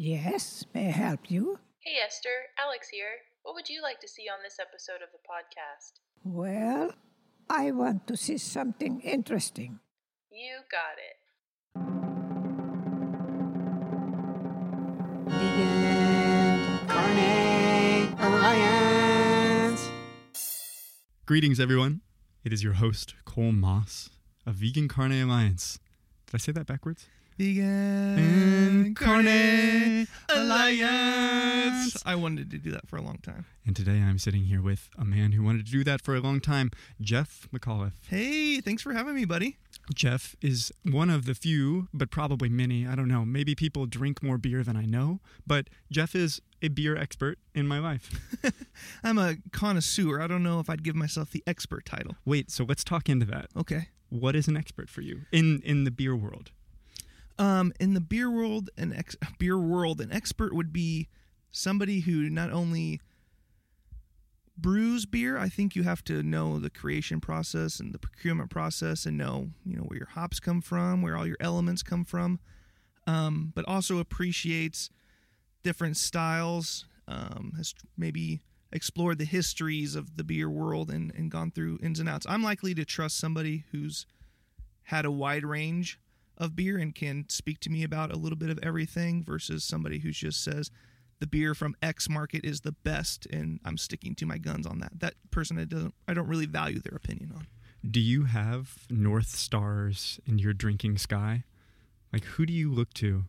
Yes, may I help you? Hey Esther, Alex here. What would you like to see on this episode of the podcast? Well, I want to see something interesting. You got it. Vegan Carne Alliance. Greetings, everyone. It is your host, Cole Moss of Vegan Carne Alliance. Did I say that backwards? Vegan Carne Alliance. I wanted to do that for a long time. And today I'm sitting here with a man who wanted to do that for a long time, Jeff McAuliff. Hey, thanks for having me, buddy. Jeff is one of the few, but probably many, I don't know, maybe people drink more beer than I know, but Jeff is a beer expert in my life. I'm a connoisseur. I don't know if I'd give myself the expert title. Wait, so let's talk into that. Okay. What is an expert for you in in the beer world? Um, in the beer world, an ex- beer world, an expert would be somebody who not only brews beer. I think you have to know the creation process and the procurement process, and know you know where your hops come from, where all your elements come from. Um, but also appreciates different styles. Um, has maybe explored the histories of the beer world and, and gone through ins and outs. I'm likely to trust somebody who's had a wide range of beer and can speak to me about a little bit of everything versus somebody who just says the beer from X market is the best and I'm sticking to my guns on that. That person I don't I don't really value their opinion on. Do you have North Stars in your drinking sky? Like, who do you look to?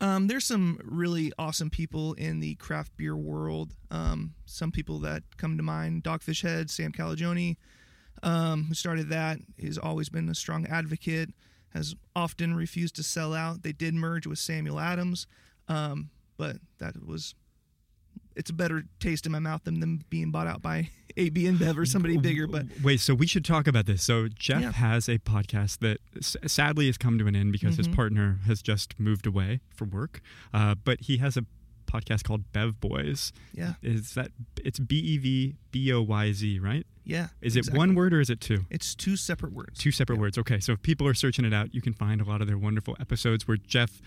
Um, there's some really awesome people in the craft beer world. Um, some people that come to mind: Dogfish Head, Sam Calagione, um, who started that, has always been a strong advocate. Has often refused to sell out. They did merge with Samuel Adams, um, but that was it's a better taste in my mouth than them being bought out by AB InBev or somebody bigger. But Wait, so we should talk about this. So Jeff Yeah. has a podcast that s- sadly has come to an end because his Mhm. partner has just moved away for work. Uh, but he has a podcast called Bev Boyz. yeah, Is that it's B E V B O Y Z, right? Yeah. Is it one word or is it two? It's two separate words. Two separate Yeah. words. Okay, so if people are searching it out, you can find a lot of their wonderful episodes where Jeff.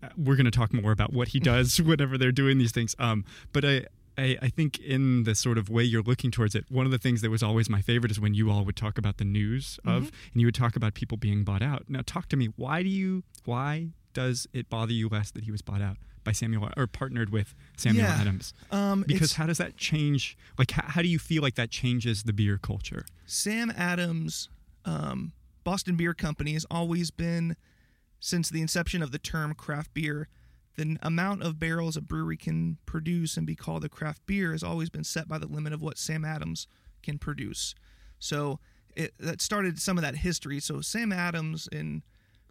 Uh, we're going to talk more about what he does whenever they're doing these things. Um, but I, I, I think in the sort of way you're looking towards it, one of the things that was always my favorite is when you all would talk about the news of, Mm-hmm. and you would talk about people being bought out. Now, talk to me. Why do you? Why does it bother you less that he was bought out by Samuel or partnered with Samuel Yeah. Adams? Um, Because how does that change? Like, how, how do you feel like that changes the beer culture? Sam Adams, um, Boston Beer Company has always been, since the inception of the term craft beer, the n- amount of barrels a brewery can produce and be called a craft beer has always been set by the limit of what Sam Adams can produce. So it, that started some of that history. So Sam Adams and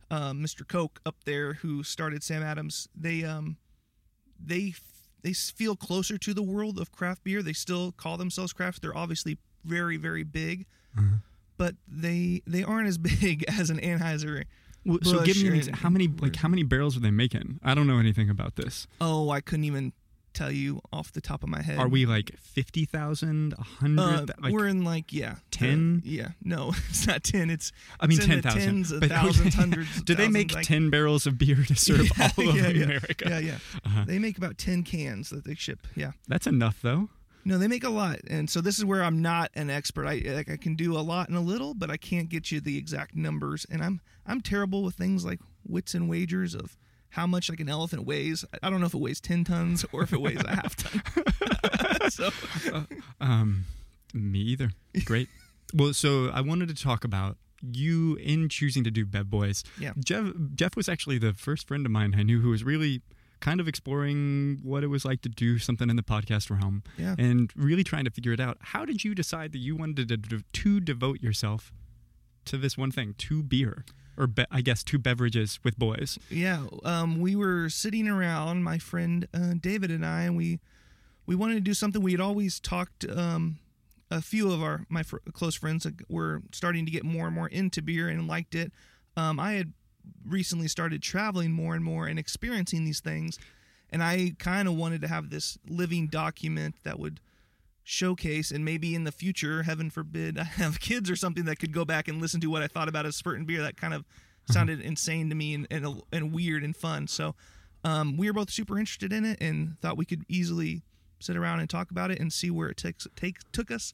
um, Mr. Koch up there, who started Sam Adams, they um, they they feel closer to the world of craft beer. They still call themselves craft. They're obviously very very big, mm-hmm. but they they aren't as big as an Anheuser. Well, so give me an or- ex- how many like how many barrels are they making? I don't know anything about this. Oh, I couldn't even tell you off the top of my head. Are we like fifty thousand, a Uh, hundred? like, we're in like yeah, 10? the- yeah, no, it's not ten. It's I mean it's in ten the thousand. tens of thousands, hundreds. of Do they make like- ten barrels of beer to serve Yeah, all of yeah. America? Yeah, yeah. Uh-huh. They make about ten cans that they ship. Yeah. That's enough, though. No, they make a lot, and so this is where I'm not an expert. I like I can do a lot and a little, but I can't get you the exact numbers. And I'm I'm terrible with things like wits and wagers of how much like an elephant weighs. I don't know if it weighs ten tons or if it weighs a half ton. so Um, me either. Great. well, so I wanted to talk about you in choosing to do Bev Boyz. Yeah. Jeff Jeff was actually the first friend of mine I knew who was really kind of exploring what it was like to do something in the podcast realm Yeah. and really trying to figure it out. How did you decide that you wanted to, to, to devote yourself to this one thing, to beer? Or be, I guess two beverages with boys. Yeah, um, we were sitting around, my friend uh, David and I, and we we wanted to do something. We had always talked. Um, a few of our my fr- close friends were starting to get more and more into beer and liked it. Um, I had recently started traveling more and more and experiencing these things, and I kind of wanted to have this living document that would showcase and maybe in the future heaven forbid i have kids or something that could go back and listen to what i thought about a spurt and beer that kind of sounded insane to me and, and, and weird and fun so um, we were both super interested in it and thought we could easily sit around and talk about it and see where it takes take took us.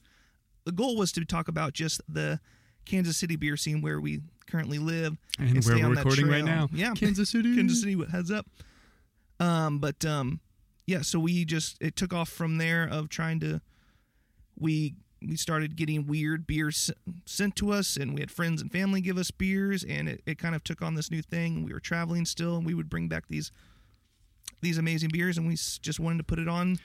The goal was to talk about just the Kansas City beer scene where we currently live And, stay where on we're that recording right now. Yeah, Kansas City. Kansas City what heads up. Um, but um, yeah, so we just it took off from there of trying to we we started getting weird beers sent to us and we had friends and family give us beers and it, it kind of took on this new thing. We were traveling still and we would bring back these these amazing beers and we just wanted to put it on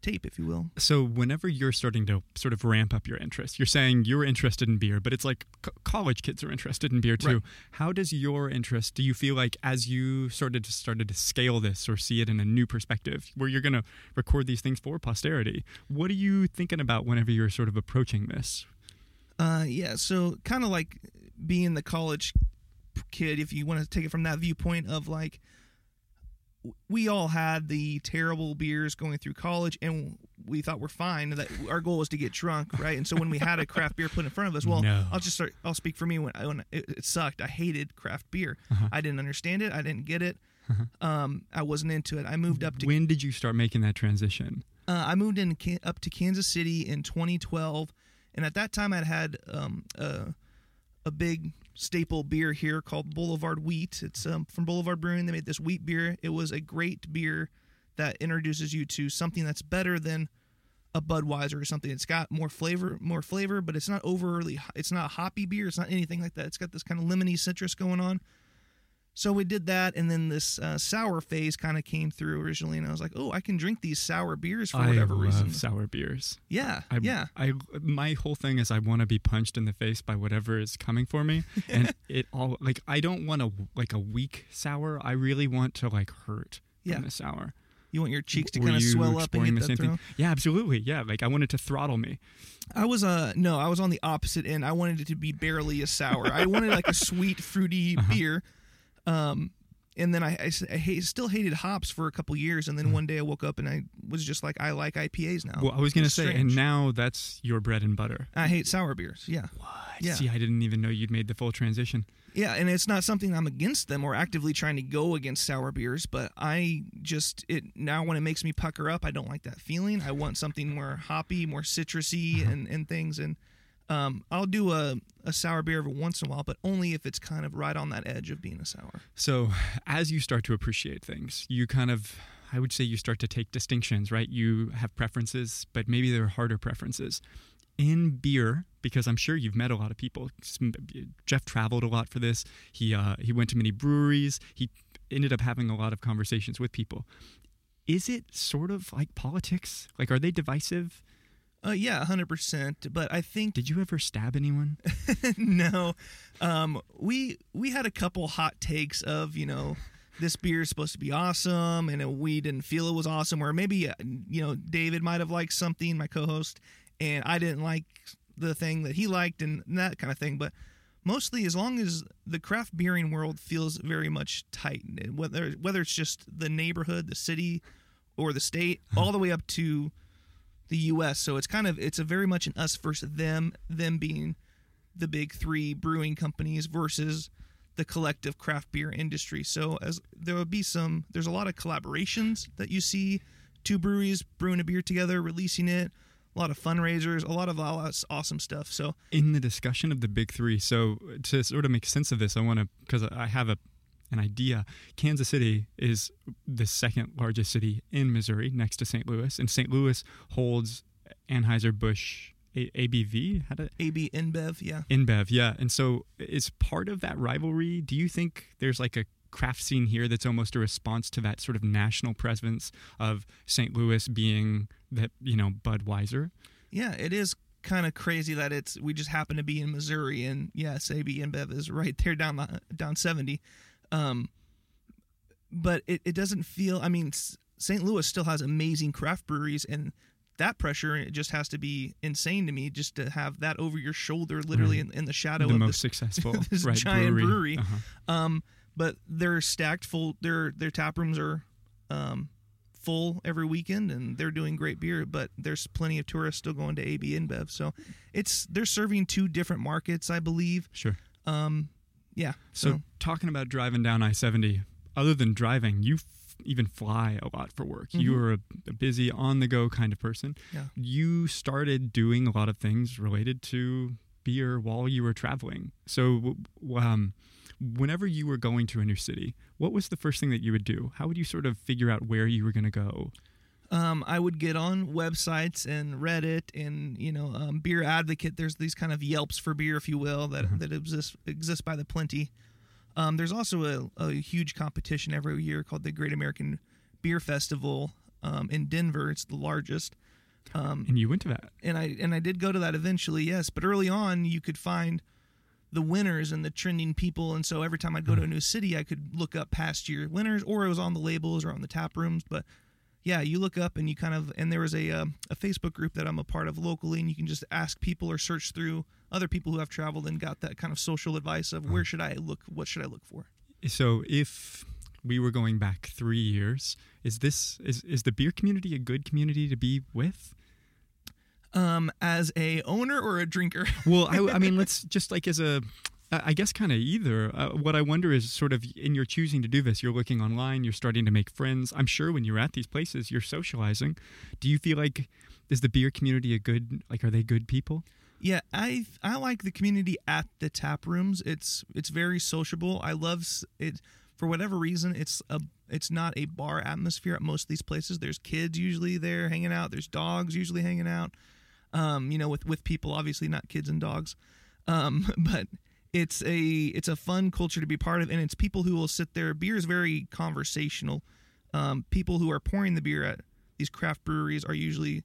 tape if you will So whenever you're starting to sort of ramp up your interest, you're saying you're interested in beer, but it's like co- college kids are interested in beer too. Right. How does your interest? Do you feel like as you started to started to scale this or see it in a new perspective, where you're going to record these things for posterity? What are you thinking about whenever you're sort of approaching this? Uh, yeah. So kind of like being the college kid, if you want to take it from that viewpoint of like, we all had the terrible beers going through college, and we thought we're fine. That our goal was to get drunk, right? And so when we had a craft beer put in front of us, well, No. I'll just start. I'll speak for me when, I, when it, it sucked. I hated craft beer. Uh-huh. I didn't understand it. I didn't get it. Um, I wasn't into it. I moved up to when did you start making that transition? uh, I moved in up to Kansas City in 2012, and at that time I'd had um, a, a big staple beer here called Boulevard Wheat. It's um, from Boulevard Brewing. They made this wheat beer. It was a great beer that introduces you to something that's better than a Budweiser or something. It's got more flavor, more flavor, but it's not overly. It's not a hoppy beer. It's not anything like that. It's got this kind of lemony citrus going on. So we did that, and then this uh, sour phase kind of came through originally, and I was like, "Oh, I can drink these sour beers for whatever reason." sour beers. Yeah, I, yeah, I my whole thing is I want to be punched in the face by whatever is coming for me, and it all like I don't want a like a weak sour. I really want to like hurt Yeah. from the sour. you want your cheeks to kind of swell up and get the same throw. thing? Yeah, absolutely. Yeah, like I wanted to throttle me. I was uh no, I was on the opposite end. I wanted it to be barely a sour. I wanted like a sweet, fruity Uh-huh. beer. Um, and then I hate, still hated hops for a couple years, and then one day I woke up and I was just like, I like IPAs now. Well, I was gonna say, and now that's your bread and butter. I hate sour beers. Yeah, What? Yeah. See, I didn't even know you'd made the full transition. yeah, and it's not something I'm against them or actively trying to go against sour beers, but I just it now when it makes me pucker up, I don't like that feeling. I want something more hoppy, more citrusy, Uh-huh. and and things. And um, I'll do a a sour beer every once in a while, but only if it's kind of right on that edge of being a sour. So, as you start to appreciate things, you kind of, I would say, you start to take distinctions, right? You have preferences, but maybe they're harder preferences. In beer, because I'm sure you've met a lot of people. Jeff traveled a lot for this. He uh, he went to many breweries. He ended up having a lot of conversations with people. Is it sort of like politics? Like, are they divisive? Uh, yeah, hundred percent. But I think Did you ever stab anyone? no, um, we we had a couple hot takes of you know this beer is supposed to be awesome, and we didn't feel it was awesome, or maybe uh, you know David might have liked something, my co-host, and I didn't like the thing that he liked, and that kind of thing. But mostly, as long as the craft beering world feels very much tight, whether whether it's just the neighborhood, the city, or the state, all the way up to the U.S. So it's kind of it's a very much an us versus them. Them being the big three brewing companies versus the collective craft beer industry. So as there will be some, there's a lot of collaborations that you see. Two breweries brewing a beer together, releasing it. A lot of fundraisers, a lot of awesome stuff. So in the discussion of the big three so to sort of make sense of this i want to because i have a an idea kansas city is the second largest city in missouri next to st louis and st louis holds anheuser-busch A- abv how to AB InBev, yeah. InBev, yeah. And so is part of that rivalry, do you think there's like a craft scene here that's almost a response to that sort of national presence of St. Louis being that, you know, Budweiser? Yeah, it is kind of crazy that it's we just happen to be in Missouri and yes, AB InBev is right there down the, down 70. Um but it, it doesn't feel I mean St. Louis still has amazing craft breweries and that pressure it just has to be insane to me just to have that over your shoulder literally in, in the shadow of the of most this successful this right, giant brewery. brewery. Uh-huh. um, but they're stacked full. Their their tap rooms are um, full every weekend, and they're doing great beer. But there's plenty of tourists still going to AB InBev, so it's they're serving two different markets, I believe. Sure. Um, yeah. So, So, talking about driving down I 70, other than driving, you f- even fly a lot for work. You Mhm. were a, a busy, on the go kind of person. Yeah. You started doing a lot of things related to beer while you were traveling. So, w- um, whenever you were going to a new city, what was the first thing that you would do? How would you sort of figure out where you were going to go? Um, I would get on websites and Reddit and you know um, Beer Advocate. There's these kind of Yelps for beer, if you will, that Mhm. that exist exist by the plenty. Um, there's also a, a huge competition every year called the Great American Beer Festival um, in Denver. It's the largest. Um, And you went to that. and I and I did go to that eventually, yes. But early on, you could find the winners and the trending people, and so every time I'd go to a new city, I could look up past year winners, or it was on the labels or on the tap rooms. But yeah, you look up and you kind of and there was a uh, a Facebook group that I'm a part of locally, and you can just ask people or search through other people who have traveled and got that kind of social advice of where should I look, what should I look for. So, if we were going back three years, is this is is the beer community a good community to be with? Um, as a owner or a drinker, Well, I, I mean, let's just like as a, I guess kind of either. Uh, what I wonder is sort of in your choosing to do this, you're looking online, you're starting to make friends. I'm sure when you're at these places, you're socializing. Do you feel like is the beer community a good like are they good people? Yeah, I I like the community at the tap rooms. It's it's very sociable. I love it for whatever reason. It's a it's not a bar atmosphere at most of these places. There's kids usually there hanging out. There's dogs usually hanging out. Um, you know, with with people, obviously not kids and dogs. Um, but it's a it's a fun culture to be part of, and it's people who will sit there. Beer is very conversational. Um, people who are pouring the beer at these craft breweries are usually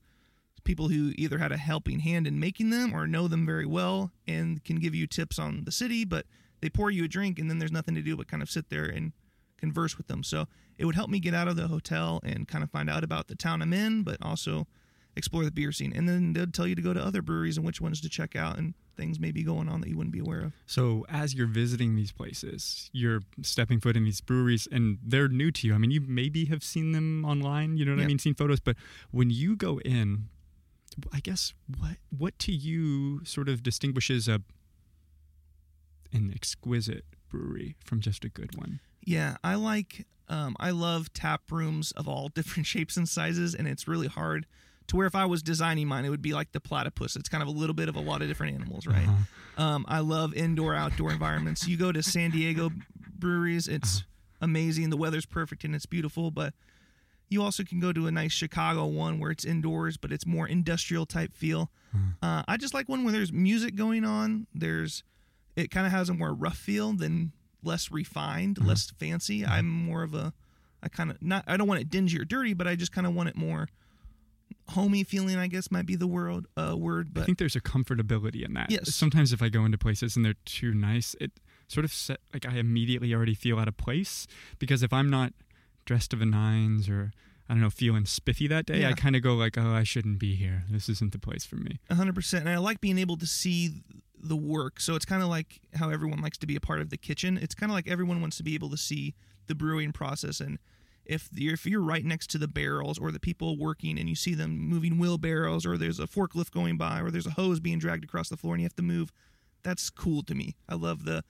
people who either had a helping hand in making them or know them very well and can give you tips on the city, but they pour you a drink and then there's nothing to do but kind of sit there and converse with them. So it would help me get out of the hotel and kind of find out about the town I'm in, but also explore the beer scene. And then they'll tell you to go to other breweries and which ones to check out and things may be going on that you wouldn't be aware of. So as you're visiting these places, you're stepping foot in these breweries, and they're new to you. I mean, you maybe have seen them online. You know what I mean? Seen photos, but when you go in, I guess what what to you sort of distinguishes a an exquisite brewery from just a good one? Yeah, I like um, I love tap rooms of all different shapes and sizes, and it's really hard to where if I was designing mine, it would be like the platypus. It's kind of a little bit of a lot of different animals, right? Uh-huh. Um, I love indoor outdoor environments. You go to San Diego breweries, it's amazing. The weather's perfect and it's beautiful, but you also can go to a nice Chicago one where it's indoors, but it's more industrial type feel. Uh, I just like one where there's music going on. There's it kind of has a more rough feel than less refined, less fancy. I'm more of a I kind of not I don't want it dingy or dirty, but I just kind of want it more homey feeling. I guess might be the word uh, word, but I think there's a comfortability in that. Yes. Sometimes if I go into places and they're too nice, it sort of set, like I immediately already feel out of place because if I'm not dressed to the nines or I don't know feeling spiffy that day, I kind of go like, oh, I shouldn't be here. This isn't the place for me. hundred percent. And I like being able to see the work. So it's kind of like how everyone likes to be a part of the kitchen. It's kind of like everyone wants to be able to see the brewing process. And if you're, if you're right next to the barrels or the people working and you see them moving wheelbarrows or there's a forklift going by or there's a hose being dragged across the floor and you have to move, that's cool to me. I love the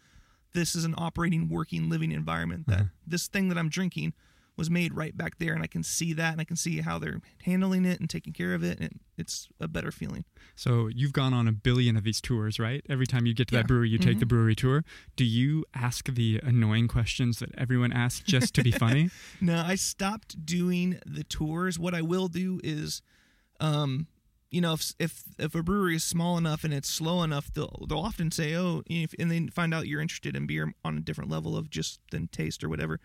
this is an operating, working, living environment. That mm-hmm. this thing that I'm drinking was made right back there, and I can see that, and I can see how they're handling it and taking care of it, and it's a better feeling. So you've gone on a billion of these tours, right? Every time you get to Yeah. that brewery, you take Mhm. the brewery tour. Do you ask the annoying questions that everyone asks just to be funny? No, I stopped doing the tours. What I will do is, um, you know, if if if a brewery is small enough and it's slow enough, they'll they'll often say, "Oh," and then find out you're interested in beer on a different level of just than taste or whatever.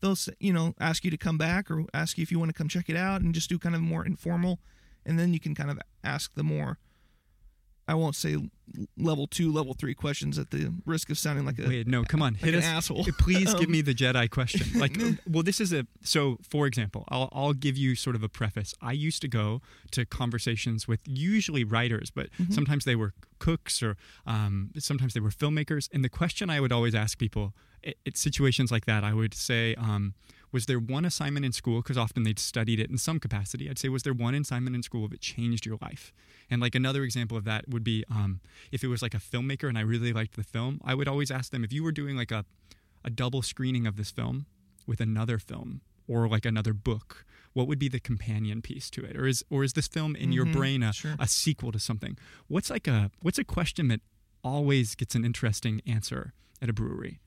They'll you know ask you to come back or ask you if you want to come check it out and just do kind of more informal, and then you can kind of ask the more. I won't say level two, level three questions at the risk of sounding like a Wait, no, come on, hit an us. asshole. Please give Um, me the Jedi question. Like, well, this is a so. For example, I'll I'll give you sort of a preface. I used to go to conversations with usually writers, but Mm-hmm. sometimes they were cooks or um, sometimes they were filmmakers. And the question I would always ask people at, at situations like that, I would say. Um, was there one assignment in school because often they'd studied it in some capacity i'd say was there one assignment in school that changed your life and like another example of that would be um, if it was like a filmmaker and i really liked the film i would always ask them if you were doing like a, a double screening of this film with another film or like another book, what would be the companion piece to it? Or is or is this film in your Mhm, brain a, sure. a sequel to something? What's like a what's a question that always gets an interesting answer at a brewery?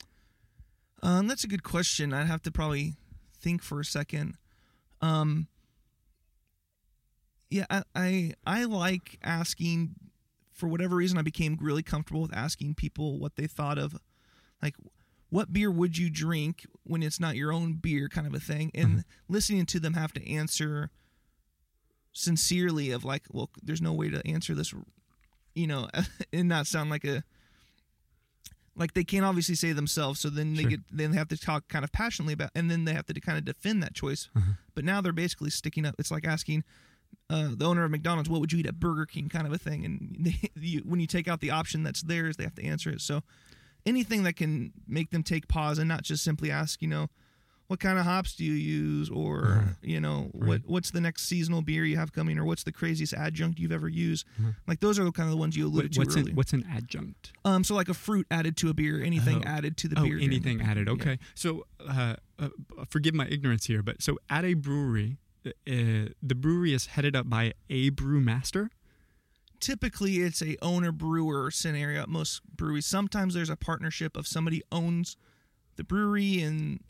Um, that's a good question. I'd have to probably think for a second. Um, yeah, I, I I like asking. For whatever reason, I became really comfortable with asking people what they thought of, like, what beer would you drink when it's not your own beer, kind of a thing, and listening to them have to answer sincerely of like, well, there's no way to answer this, you know, and not sound like a like they can't obviously say themselves so then they Sure. get then they have to talk kind of passionately about and then they have to kind of defend that choice Uh-huh. but now they're basically sticking up it's like asking uh, the owner of mcdonald's what would you eat at burger king kind of a thing and they, you, when you take out the option that's theirs they have to answer it so anything that can make them take pause and not just simply ask you know what kind of hops do you use or Uh-huh. you know what what's the next seasonal beer you have coming or what's the craziest adjunct you've ever used Uh-huh. like those are kind of the ones you alluded What- to what's earlier an, what's an adjunct? um so like a fruit added to a beer anything Oh. added to the oh, beer anything added. Yeah. Okay. So, uh, uh, forgive my ignorance here, but so at a brewery, uh, the brewery is headed up by a brewmaster. typically it's a owner brewer scenario at most breweries sometimes there's a partnership of somebody owns the brewery and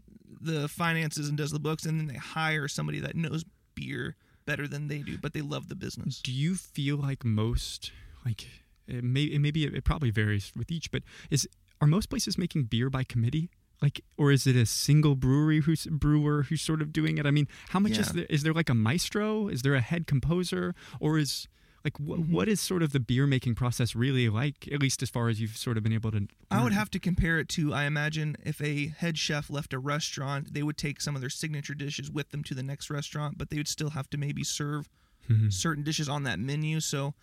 the finances and does the books and then they hire somebody that knows beer better than they do but they love the business Do you feel like most like it may it maybe it, probably varies with each, but is are most places making beer by committee? Like, or is it a single brewery who's brewer who's sort of doing it? I mean, how much is there? Is there like a maestro? Is there a head composer? Or is like wh- Mhm. what is sort of the beer making process really like? At least as far as you've sort of been able to. i would have to compare it to i imagine if a head chef left a restaurant they would take some of their signature dishes with them to the next restaurant but they would still have to maybe serve Mhm. certain dishes on that menu. So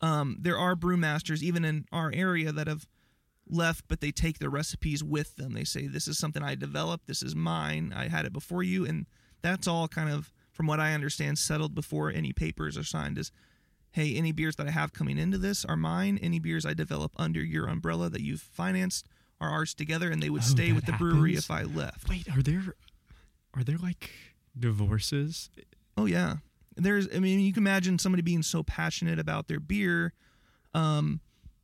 um, there are brewmasters even in our area that have left, but they take their recipes with them. They say, "This is something I developed. This is mine. I had it before you," and that's all kind of, from what I understand, settled before any papers are signed. Is hey, any beers that I have coming into this are mine. Any beers I develop under your umbrella that you've financed are ours together, and they would Oh, stay with the brewery if I left. Wait, are there are there like divorces? Oh yeah. There's I mean you can imagine somebody being so passionate about their beer um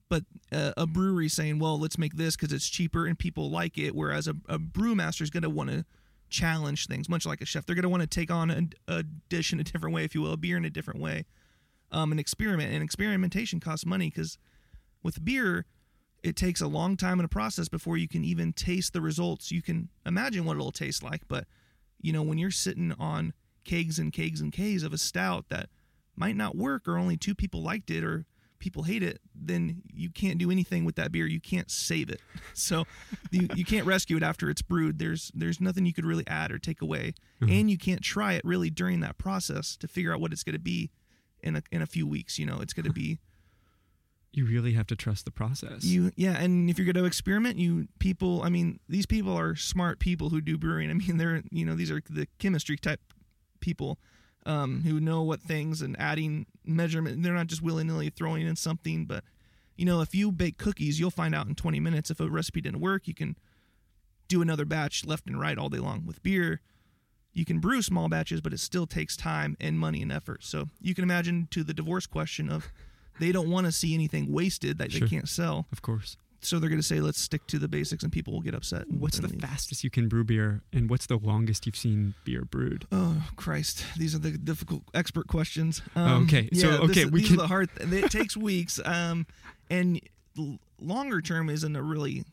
but a, a brewery saying, "Well, let's make this cuz it's cheaper and people like it," whereas a, a brewmaster is going to want to challenge things much like a chef. They're going to want to take on a, a dish in a different way, if you will, a beer in a different way. Um an experiment and experimentation costs money cuz with beer it takes a long time in a process before you can even taste the results. You can imagine what it'll taste like, but you know, when you're sitting on kegs and kegs and kegs of a stout that might not work or only two people liked it or people hate it, then you can't do anything with that beer. You can't save it. So you, you can't rescue it after it's brewed. There's there's nothing you could really add or take away. And you can't try it really during that process to figure out what it's going to be in a in a few weeks, you know. It's going to be You really have to trust the process. you yeah, and if you're going to experiment, you people, I mean, these people are smart people who do brewing. I mean, they're you know these are the chemistry type people um, who know what things and adding measurement. They're not just willy nilly throwing in something, but you know, if you bake cookies, you'll find out in 20 minutes if a recipe didn't work. You can do another batch left and right all day long. With beer, you can brew small batches, but it still takes time and money and effort. So you can imagine to the divorce question of they don't want to see anything wasted that Sure. they can't sell. of course. So they're going to say, let's stick to the basics, and people will get upset. and- What's and the leave. fastest you can brew beer, and what's the longest you've seen beer brewed? Oh Christ! These are the difficult expert questions. Oh, Um, okay. So, okay, this, we these can- are the hard. It takes weeks, um, and longer term isn't a really.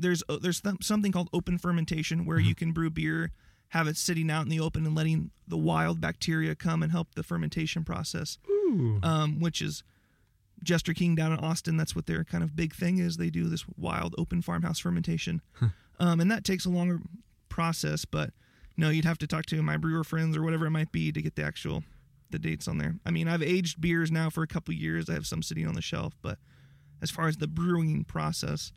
There's uh, there's th- something called open fermentation where Uh-huh. you can brew beer, have it sitting out in the open and letting the wild bacteria come and help the fermentation process, Ooh. um, which is Jester King down in Austin. That's what their kind of big thing is. They do this wild open farmhouse fermentation, um, and that takes a longer process. But no, you'd have to talk to my brewer friends or whatever it might be to get the actual the dates on there. I mean, I've aged beers now for a couple years. I have some sitting on the shelf, but as far as the brewing process,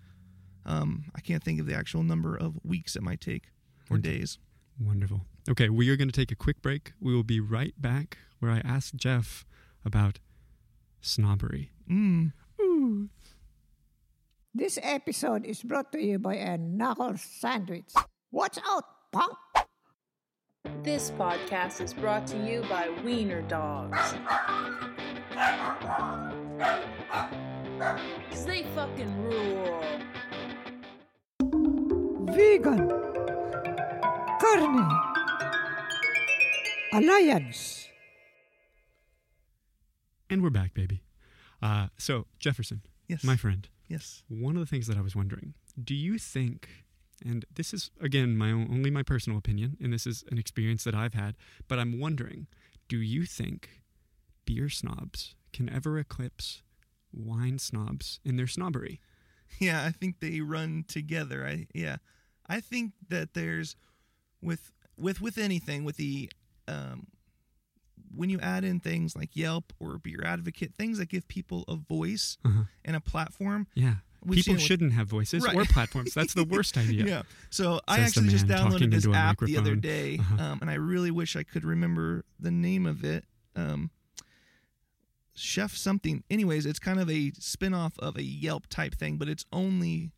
um, I can't think of the actual number of weeks it might take or days. Wonderful. Okay, we are going to take a quick break. We will be right back where I ask Jeff about snobbery. Mm. This episode is brought to you by a knuckle sandwich. Watch out, punk! This podcast is brought to you by Wiener Dogs. Cause they fucking rule. Vegan. Carne. Alliance. And we're back, baby. Uh, so, Jefferson, Yes. my friend, yes. one of the things that I was wondering do you think, and this is, again, my own, only my personal opinion, and this is an experience that I've had, but I'm wondering do you think beer snobs can ever eclipse wine snobs in their snobbery? Yeah, I think they run together. I yeah, I think that there's with with with anything with the um when you add in things like Yelp or Beer Advocate, things that give people a voice Uh-huh. and a platform. Yeah. People it with- shouldn't have voices Right. or platforms. That's the worst idea. Yeah. So I actually just downloaded this app the other day, Uh-huh. um, and I really wish I could remember the name of it. Um, Chef something. Anyways, it's kind of a spin-off of a Yelp type thing, but it's only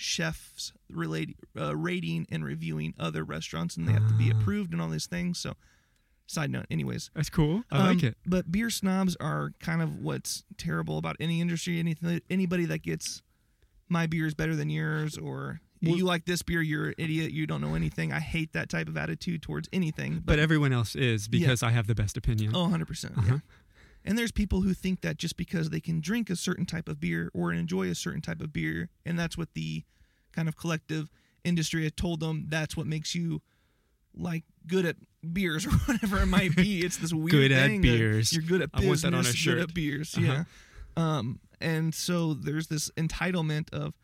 chefs related uh, rating and reviewing other restaurants, and they have to be Ah. approved and all these things. So, side note. Anyways, That's cool. I um, like it. But beer snobs are kind of what's terrible about any industry. Anything, anybody that gets my beer is better than yours, or Well- you like this beer, you're an idiot. You don't know anything. I hate that type of attitude towards anything. But everyone else is because I have the best opinion. oh, 100 percent. Uh-huh. Yeah. And there's people who think that just because they can drink a certain type of beer or enjoy a certain type of beer, and that's what the kind of collective industry had told them, that's what makes you like good at beers or whatever it might be. It's this weird Good at thing that beers. You're good at I business. want that on a shirt. Good at beers. Uh-huh. Yeah. Um, and so there's this entitlement of,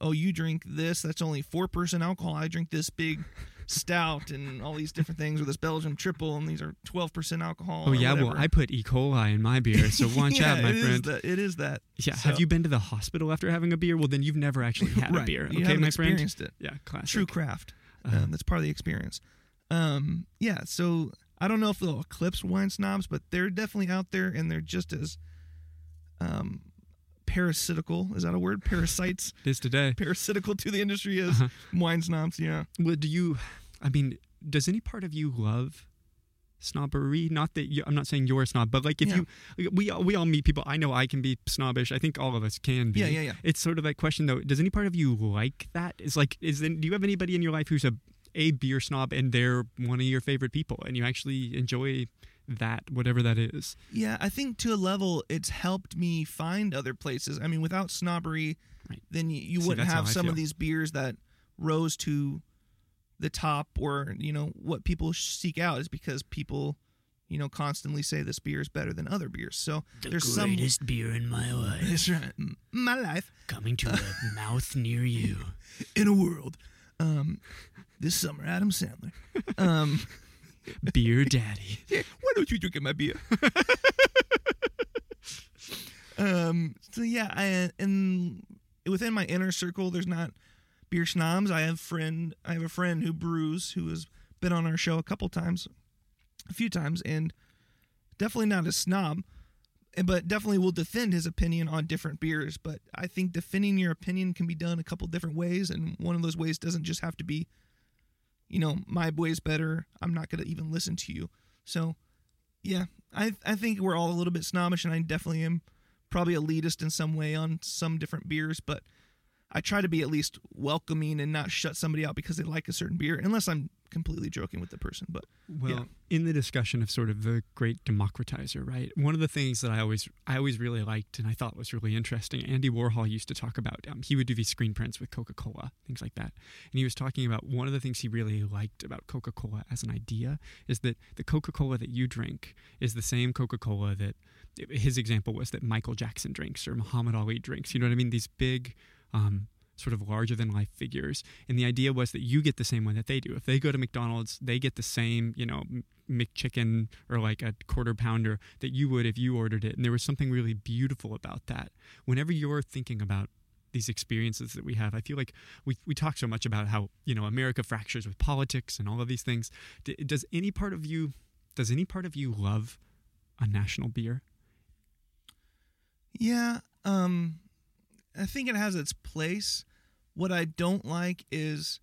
oh, you drink this. That's only four percent alcohol. I drink this big stout and all these different things, with this Belgian triple, and these are twelve percent alcohol. Oh yeah, well. I put E. coli in my beer, so watch yeah, out, my it is friend. that- it is that. yeah, So- have you been to the hospital after having a beer? Well, then you've never actually had right. a beer. You Okay, my friend. experienced it. Yeah, classic. True craft. Uh-huh. Um, that's part of the experience. Um, yeah. So I don't know if they'll eclipse wine snobs, but they're definitely out there, and they're just as um, parasitical. Is that a word? Parasites. It is today. parasitical to the industry as Uh-huh. wine snobs. Yeah. Well, do you? I mean, does any part of you love snobbery? Not that you, I'm not saying you're a snob, but like if Yeah. you, we all- we all meet people. I know I can be snobbish. I think all of us can be. Yeah, yeah, yeah. It's sort of that question though. Does any part of you like that? Is like, is then do you have anybody in your life who's a a beer snob and they're one of your favorite people and you actually enjoy that whatever that is? Yeah, I think to a level it's helped me find other places. I mean, without snobbery, Right. then you, you See, wouldn't have some of these beers that rose to the top or, you know, what people seek out is because people, you know, constantly say this beer is better than other beers. So there's some beer in my life That's right. My life coming to a mouth near you. in a world. Um this summer Adam Sandler. Um Beer daddy. yeah, why don't you drink my beer? um. So yeah, I and within my inner circle, there's not beer snobs. I have friend. I have a friend who brews who has been on our show a couple times, a few times, and definitely not a snob, but definitely will defend his opinion on different beers. But I think defending your opinion can be done a couple different ways, and one of those ways doesn't just have to be, you know, my way's better. I'm not going to even listen to you. So, yeah, I I think we're all a little bit snobbish, and I definitely am probably elitist in some way on some different beers, but I try to be at least welcoming and not shut somebody out because they like a certain beer, unless I'm completely joking with the person. But Well, Yeah. in the discussion of sort of the great democratizer, right? One of the things that I always I always really liked and I thought was really interesting. Andy Warhol used to talk about. Um, he would do these screen prints with Coca Cola, things like that, and he was talking about one of the things he really liked about Coca Cola as an idea is that the Coca Cola that you drink is the same Coca Cola that his example was that Michael Jackson drinks or Muhammad Ali drinks. You know what I mean? These big. Um, sort of larger than life figures. And the idea was that you get the same one that they do. If they go to McDonald's, they get the same, you know, McChicken or like a quarter pounder that you would if you ordered it. And there was something really beautiful about that. Whenever you're thinking about these experiences that we have, I feel like we, we talk so much about how, you know, America fractures with politics and all of these things. D- does any part of you, does any part of you love a national beer? yeah, um, I think it has its place. What I don't like is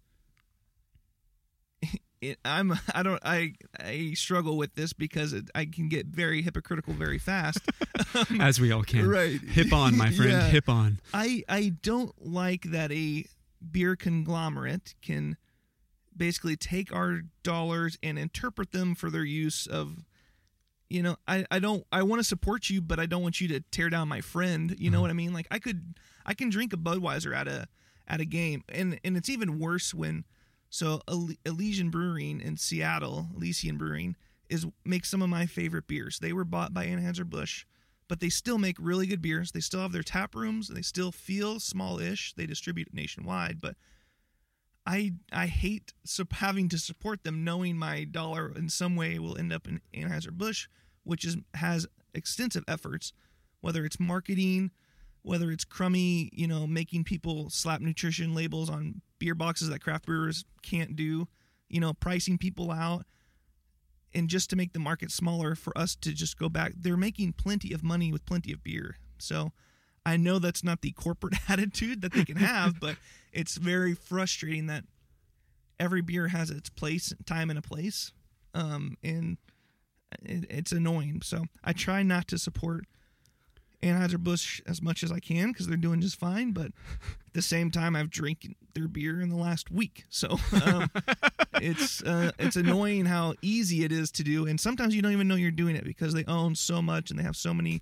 it, I'm I don't I I struggle with this because it, I can get very hypocritical very fast. Um, As we all can. Right. Hip on, my friend. Yeah. Hip on. I I don't like that a beer conglomerate can basically take our dollars and interpret them for their use of you know I, I don't i want to support you but i don't want you to tear down my friend you know what i mean like i could i can drink a budweiser at a at a game. And and it's even worse when so elysian brewing in seattle elysian brewing is makes some of my favorite beers. They were bought by anheuser-busch but they still make really good beers. They still have their tap rooms. They still feel small-ish. They distribute nationwide but I I hate having to support them, knowing my dollar in some way will end up in Anheuser Busch, which is has extensive efforts, whether it's marketing, whether it's crummy, you know, making people slap nutrition labels on beer boxes that craft brewers can't do, you know, pricing people out, and just to make the market smaller for us to just go back. They're making plenty of money with plenty of beer, so. I know that's not the corporate attitude that they can have, but it's very frustrating that every beer has its place, time, and a place, um, and it, it's annoying. So I try not to support Anheuser Busch as much as I can because they're doing just fine. But at the same time, I've drank their beer in the last week, so um, it's uh, it's annoying how easy it is to do, and sometimes you don't even know you're doing it because they own so much and they have so many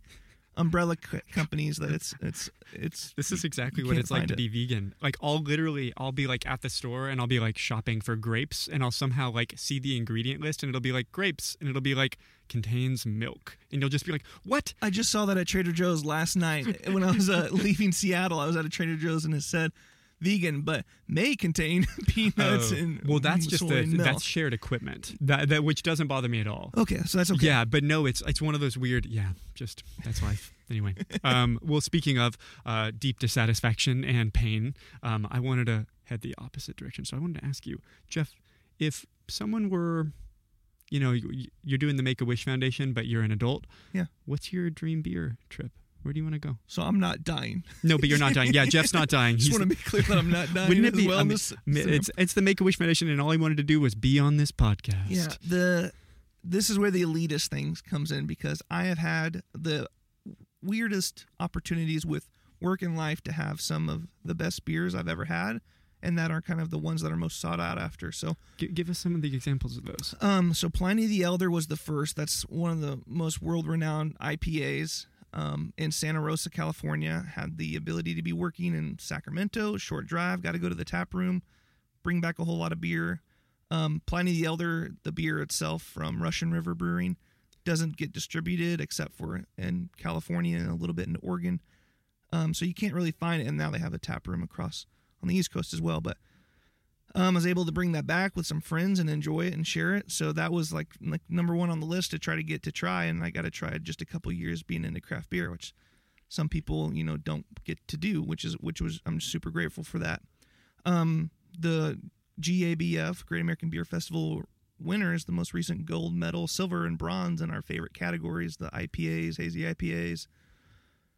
umbrella c- companies that it's it's it's This is exactly what it's like to it. be vegan. Like I'll literally I'll be like at the store and I'll be like shopping for grapes and I'll somehow like see the ingredient list and it'll be like grapes and it'll be like contains milk and you'll just be like, "What?" I just saw that at Trader Joe's last night when I was uh, leaving Seattle. I was at a Trader Joe's and it said vegan, but may contain peanuts Oh. and well, that's just the that's shared equipment. That that which doesn't bother me at all. okay. So that's okay. Yeah, but no, it's it's one of those weird. Yeah, just that's life. Anyway, um, well, speaking of uh, deep dissatisfaction and pain, um, I wanted to head the opposite direction. So I wanted to ask you, Jeff, if someone were, you know, you're doing the Make a Wish Foundation, but you're an adult. Yeah. What's your dream beer trip? Where do you want to go? So I'm not dying. No, but you're not dying. Yeah, Jeff's not dying. Just want to be clear that I'm not dying. wouldn't it be? well I mean, it's it's the Make a Wish Foundation, and all he wanted to do was be on this podcast. Yeah, the this is where the elitist things comes in because I have had the weirdest opportunities with work and life to have some of the best beers I've ever had, and that are kind of the ones that are most sought out after. So, G- give us some of the examples of those. um, so Pliny the Elder was the first. That's one of the most world-renowned IPAs. Um, in Santa Rosa, California, had the ability to be working in Sacramento, short drive, got to go to the tap room, bring back a whole lot of beer. Um, Pliny the Elder, the beer itself from Russian River Brewing, doesn't get distributed except for in California and a little bit in Oregon. Um, so you can't really find it. And now they have a tap room across on the East Coast as well. But um, I was able to bring that back with some friends and enjoy it and share it. So that was like like number one on the list to try to get to try. And I got to try just a couple years being into craft beer, which some people you know don't get to do, which is which was I'm super grateful for that. Um, the GABF Great American Beer Festival winners, the most recent gold medal, silver, and bronze in our favorite categories, the IPAs, hazy IPAs.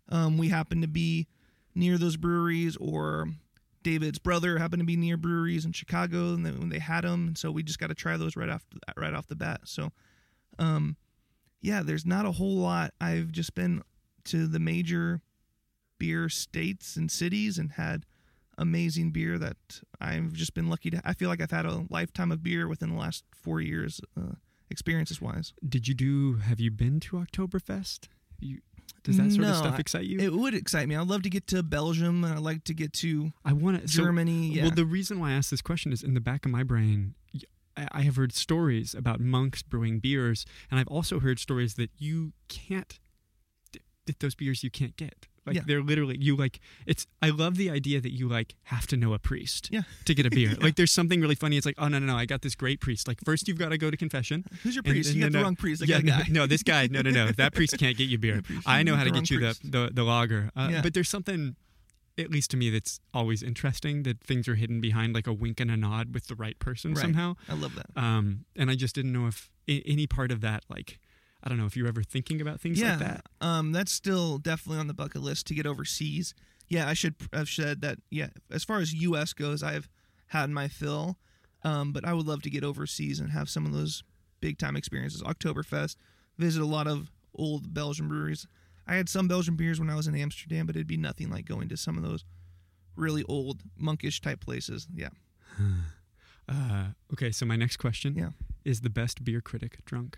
Um, we happen to be near those breweries, or David's brother happened to be near breweries in Chicago, and then when they had them, and so we just got to try those right off right off the bat. So, um, yeah, there's not a whole lot. I've just been to the major beer states and cities and had amazing beer that I've just been lucky to. I feel like I've had a lifetime of beer within the last four years, uh, experiences wise. Did you do? Have you been to Oktoberfest? You, does that sort of stuff excite you? It would excite me. I'd love to get to Belgium, and I'd like to get to I want to. Germany. yeah. Well, the reason why I asked this question is in the back of my brain. I have heard stories about monks brewing beers, and I've also heard stories that you can't. th- That those beers you can't get. Like Yeah. they're literally you like it's. I love the idea that you like have to know a priest. Yeah. To get a beer, like there's something really funny. It's like, oh no no no, I got this great priest. Like first you've got to go to confession. Who's your priest? and you got then, the wrong priest. I yeah, got no, guy. no, this guy, no, no, no. That priest can't get you beer. I know how to get you the, priest. the the lager. Uh, Yeah. But there's something, at least to me, that's always interesting that things are hidden behind like a wink and a nod with the right person Right. somehow. I love that. Um, and I just didn't know if I- any part of that, like, I don't know if you're ever thinking about things yeah, like that. um, that's still definitely on the bucket list to get overseas. Yeah, I should have said that. Yeah, as far as U.S. goes, I've had my fill. Um, but I would love to get overseas and have some of those big time experiences. Oktoberfest, visit a lot of old Belgian breweries. I had some Belgian beers when I was in Amsterdam, but it'd be nothing like going to some of those really old monkish type places. Yeah. Uh, okay, so my next question Yeah. is the best beer critic drunk?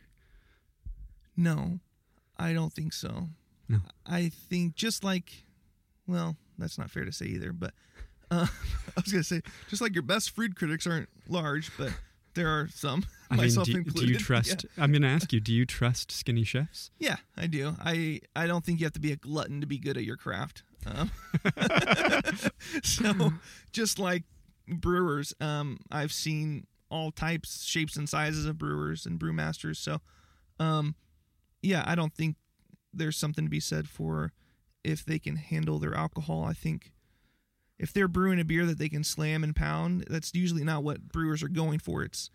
No, I don't think so. No. I think just like, well, that's not fair to say either, but uh, I was going to say, just like your best food critics aren't large, but there are some, I mean, myself do, do included. you trust? I'm going to ask you, do you trust skinny chefs? Yeah. yeah, I do. I, I don't think you have to be a glutton to be good at your craft. Um, so, just like brewers, um, I've seen all types, shapes, and sizes of brewers and brewmasters. So, um, yeah, I don't think there's something to be said for if they can handle their alcohol. I think if they're brewing a beer that they can slam and pound, that's usually not what brewers are going for. It's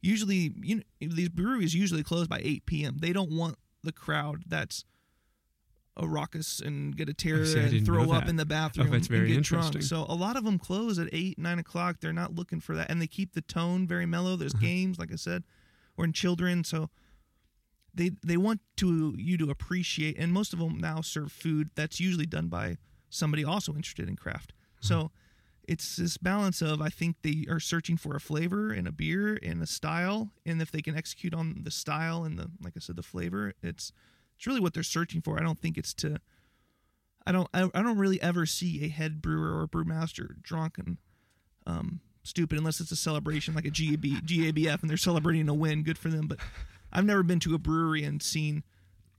usually you know these breweries usually close by 8 p.m. They don't want the crowd that's a raucous and get a tear see, and throw up in the bathroom Oh, that's and get drunk. So a lot of them close at eight, nine o'clock. They're not looking for that, and they keep the tone very mellow. There's Uh-huh. games, like I said, or in children. So they they want to you to appreciate, and most of them now serve food that's usually done by somebody also interested in craft. So it's this balance of I think they are searching for a flavor and a beer and a style, and if they can execute on the style and the like I said the flavor, it's it's really what they're searching for. I don't think it's to I don't I, I don't really ever see a head brewer or brewmaster drunk and um, stupid unless it's a celebration like a GAB, GABF and they're celebrating a win. Good for them. But I've never been to a brewery and seen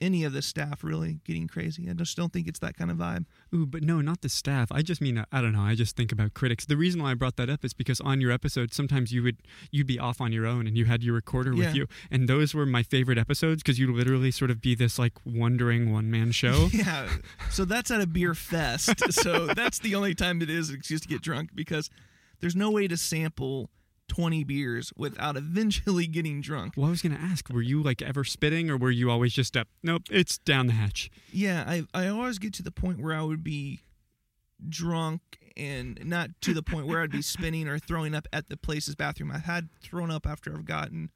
any of the staff really getting crazy. I just don't think it's that kind of vibe. Ooh, but no, not the staff. I just mean I don't know. I just think about critics. The reason why I brought that up is because on your episode, sometimes you would you'd be off on your own and you had your recorder Yeah. with you, and those were my favorite episodes because you literally sort of be this like wondering one man show. Yeah. So that's at a beer fest. so that's the only time it is an excuse to get drunk because there's no way to sample 20 beers without eventually getting drunk. well, I was gonna ask, were you like ever spitting, or were you always just up? Nope, it's down the hatch. Yeah, I I always get to the point where I would be drunk and not to the point where I'd be spinning or throwing up at the place's bathroom. I had thrown up after I've gotten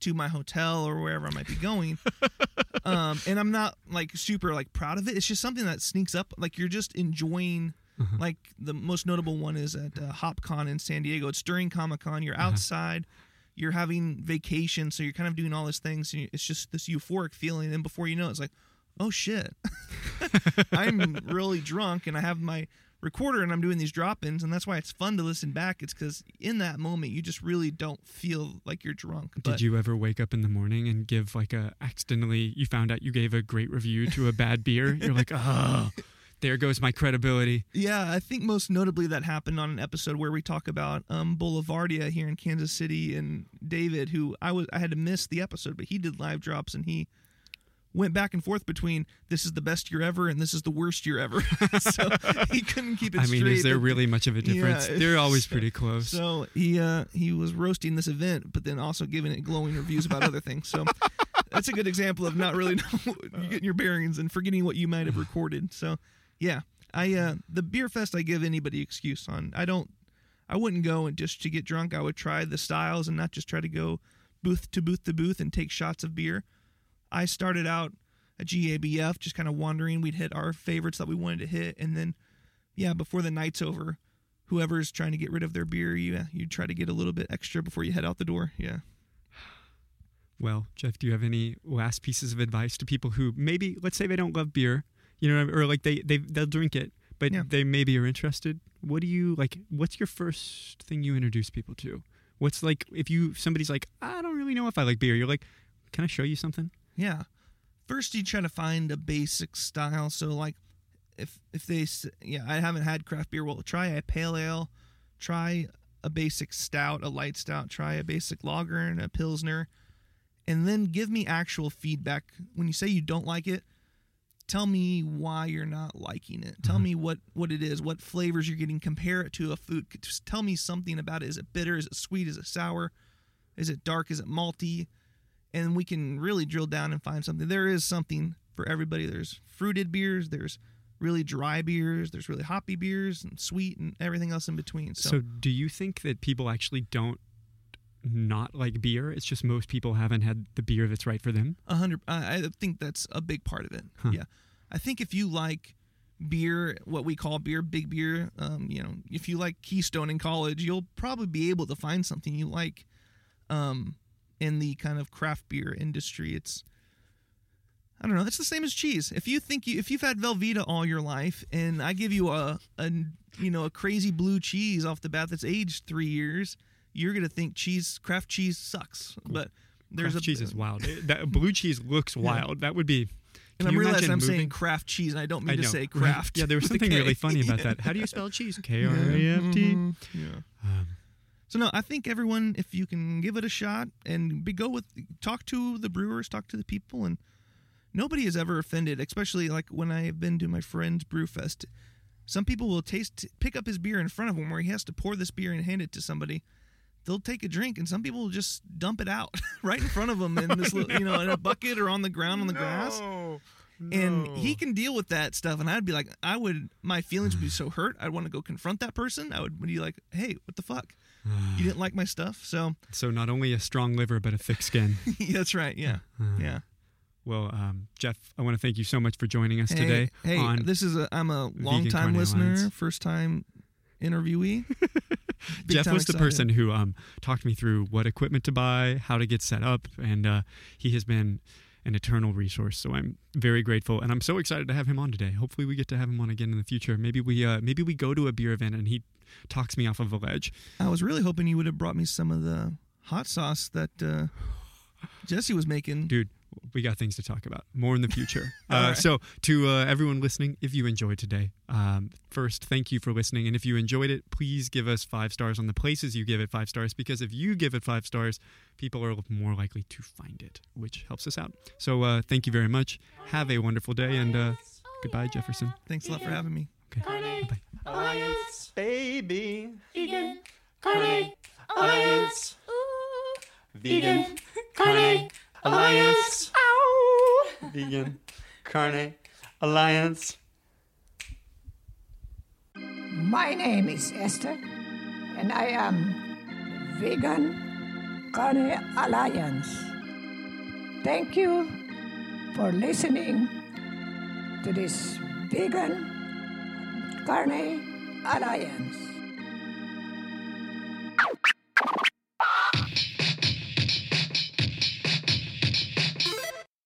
to my hotel or wherever I might be going. um, and I'm not like super like proud of it. It's just something that sneaks up. Like you're just enjoying. Like the most notable one is at uh, HopCon in San Diego. It's during Comic Con. You're outside. You're having vacation, so you're kind of doing all these things. And it's just this euphoric feeling, and before you know, it, it's like, oh shit, I'm really drunk, and I have my recorder, and I'm doing these drop-ins, and that's why it's fun to listen back. It's because in that moment, you just really don't feel like you're drunk. Did you ever wake up in the morning and give like a accidentally? You found out you gave a great review to a bad beer. You're like, oh, there goes my credibility. Yeah, I think most notably that happened on an episode where we talk about um, Boulevardia here in Kansas City and David, who I was I had to miss the episode, but he did live drops and he went back and forth between this is the best year ever and this is the worst year ever. so he couldn't keep it I mean, straight. is there really much of a difference? Yeah, They're always pretty close. So he uh, he was roasting this event, but then also giving it glowing reviews about other things. So that's a good example of not really know, getting your bearings and forgetting what you might have recorded. So yeah, I uh, the beer fest I give anybody excuse on. I don't. I wouldn't go and just to get drunk. I would try the styles and not just try to go booth to booth to booth and take shots of beer. I started out at GABF just kind of wandering. We'd hit our favorites that we wanted to hit, and then yeah, before the night's over, whoever's trying to get rid of their beer, you you try to get a little bit extra before you head out the door. Yeah. Well, Jeff, do you have any last pieces of advice to people who maybe, let's say, they don't love beer, you know, or like they they they'll drink it, but Yeah. they maybe are interested? What do you like? What's your first thing you introduce people to? What's like if you somebody's like, I don't really know if I like beer. You're like, can I show you something? Yeah. First, you try to find a basic style. So, like, if if they, yeah, I haven't had craft beer. Well, try a pale ale, try a basic stout, a light stout, try a basic lager and a pilsner, and then give me actual feedback. When you say you don't like it, tell me why you're not liking it. Tell mm-hmm. me what what it is, what flavors you're getting. Compare it to a food. Just tell me something about it. Is it bitter? Is it sweet? Is it sour? Is it dark? Is it malty? and we can really drill down and find something. There is something for everybody. There's fruited beers, there's really dry beers, there's really hoppy beers and sweet and everything else in between. So, So, do you think that people actually don't not like beer. It's just most people haven't had the beer that's right for them. A hundred. I, think that's a big part of it. Yeah, I think if you like beer, what we call beer, big beer, um, you know, if you like Keystone in college, you'll probably be able to find something you like, um, in the kind of craft beer industry. It's, I don't know. It's the same as cheese. If you think you, if you've had Velveeta all your life, and I give you a, a, you know, a crazy blue cheese off the bat that's aged three years, you're gonna think cheese, craft cheese sucks. But there's Craft a cheese is wild. That blue cheese looks wild. That would be. And I'm realizing I'm moving- saying craft cheese, and I don't mean I to say right? craft. Yeah, there was something really funny about that. How do you spell cheese? K R A F T. Yeah. Um, So no, I think everyone, if you can give it a shot and be, go with, talk to the brewers, talk to the people, and nobody is ever offended. Especially like when I've been to my friend's brew fest, some people will taste, pick up his beer in front of him, where he has to pour this beer and hand it to somebody. They'll take a drink, and some people will just dump it out right in front of them in this, little, you know, in a bucket or on the ground on the grass. And he can deal with that stuff, and I'd be like, I would, my feelings would be so hurt. I'd want to go confront that person. I would be like, Hey, what the fuck? You didn't like my stuff, so So not only a strong liver, but a thick skin. that's right. Yeah, yeah. Well, um, Jeff, I want to thank you so much for joining us Hey, today. hey, on this is a I'm a long time listener, Alliance. first time interviewee. Jeff was the person who um, talked me through what equipment to buy, how to get set up, and uh, he has been an eternal resource. So I'm very grateful, and I'm so excited to have him on today. Hopefully, we get to have him on again in the future. Maybe we uh, maybe we go to a beer event and he talks me off of a ledge. I was really hoping you would have brought me some of the hot sauce that uh, Jesse was making. dude we got things to talk about more in the future. Uh, right. so to uh, everyone listening if you enjoyed today um, first thank you for listening. And if you enjoyed it please give us five stars on the places you give it five stars because if you give it five stars people are more likely to find it which helps us out. So uh, thank you very much. Have a wonderful day and uh, goodbye jefferson. Thanks a lot for having me. okay. Bye Alliance, baby. Vegan, carne, alliance. Vegan, carne, alliance. Vegan, carne, alliance. My name is Esther, and I am Vegan Carne Alliance. Thank you for listening to this Vegan Carne Alliance.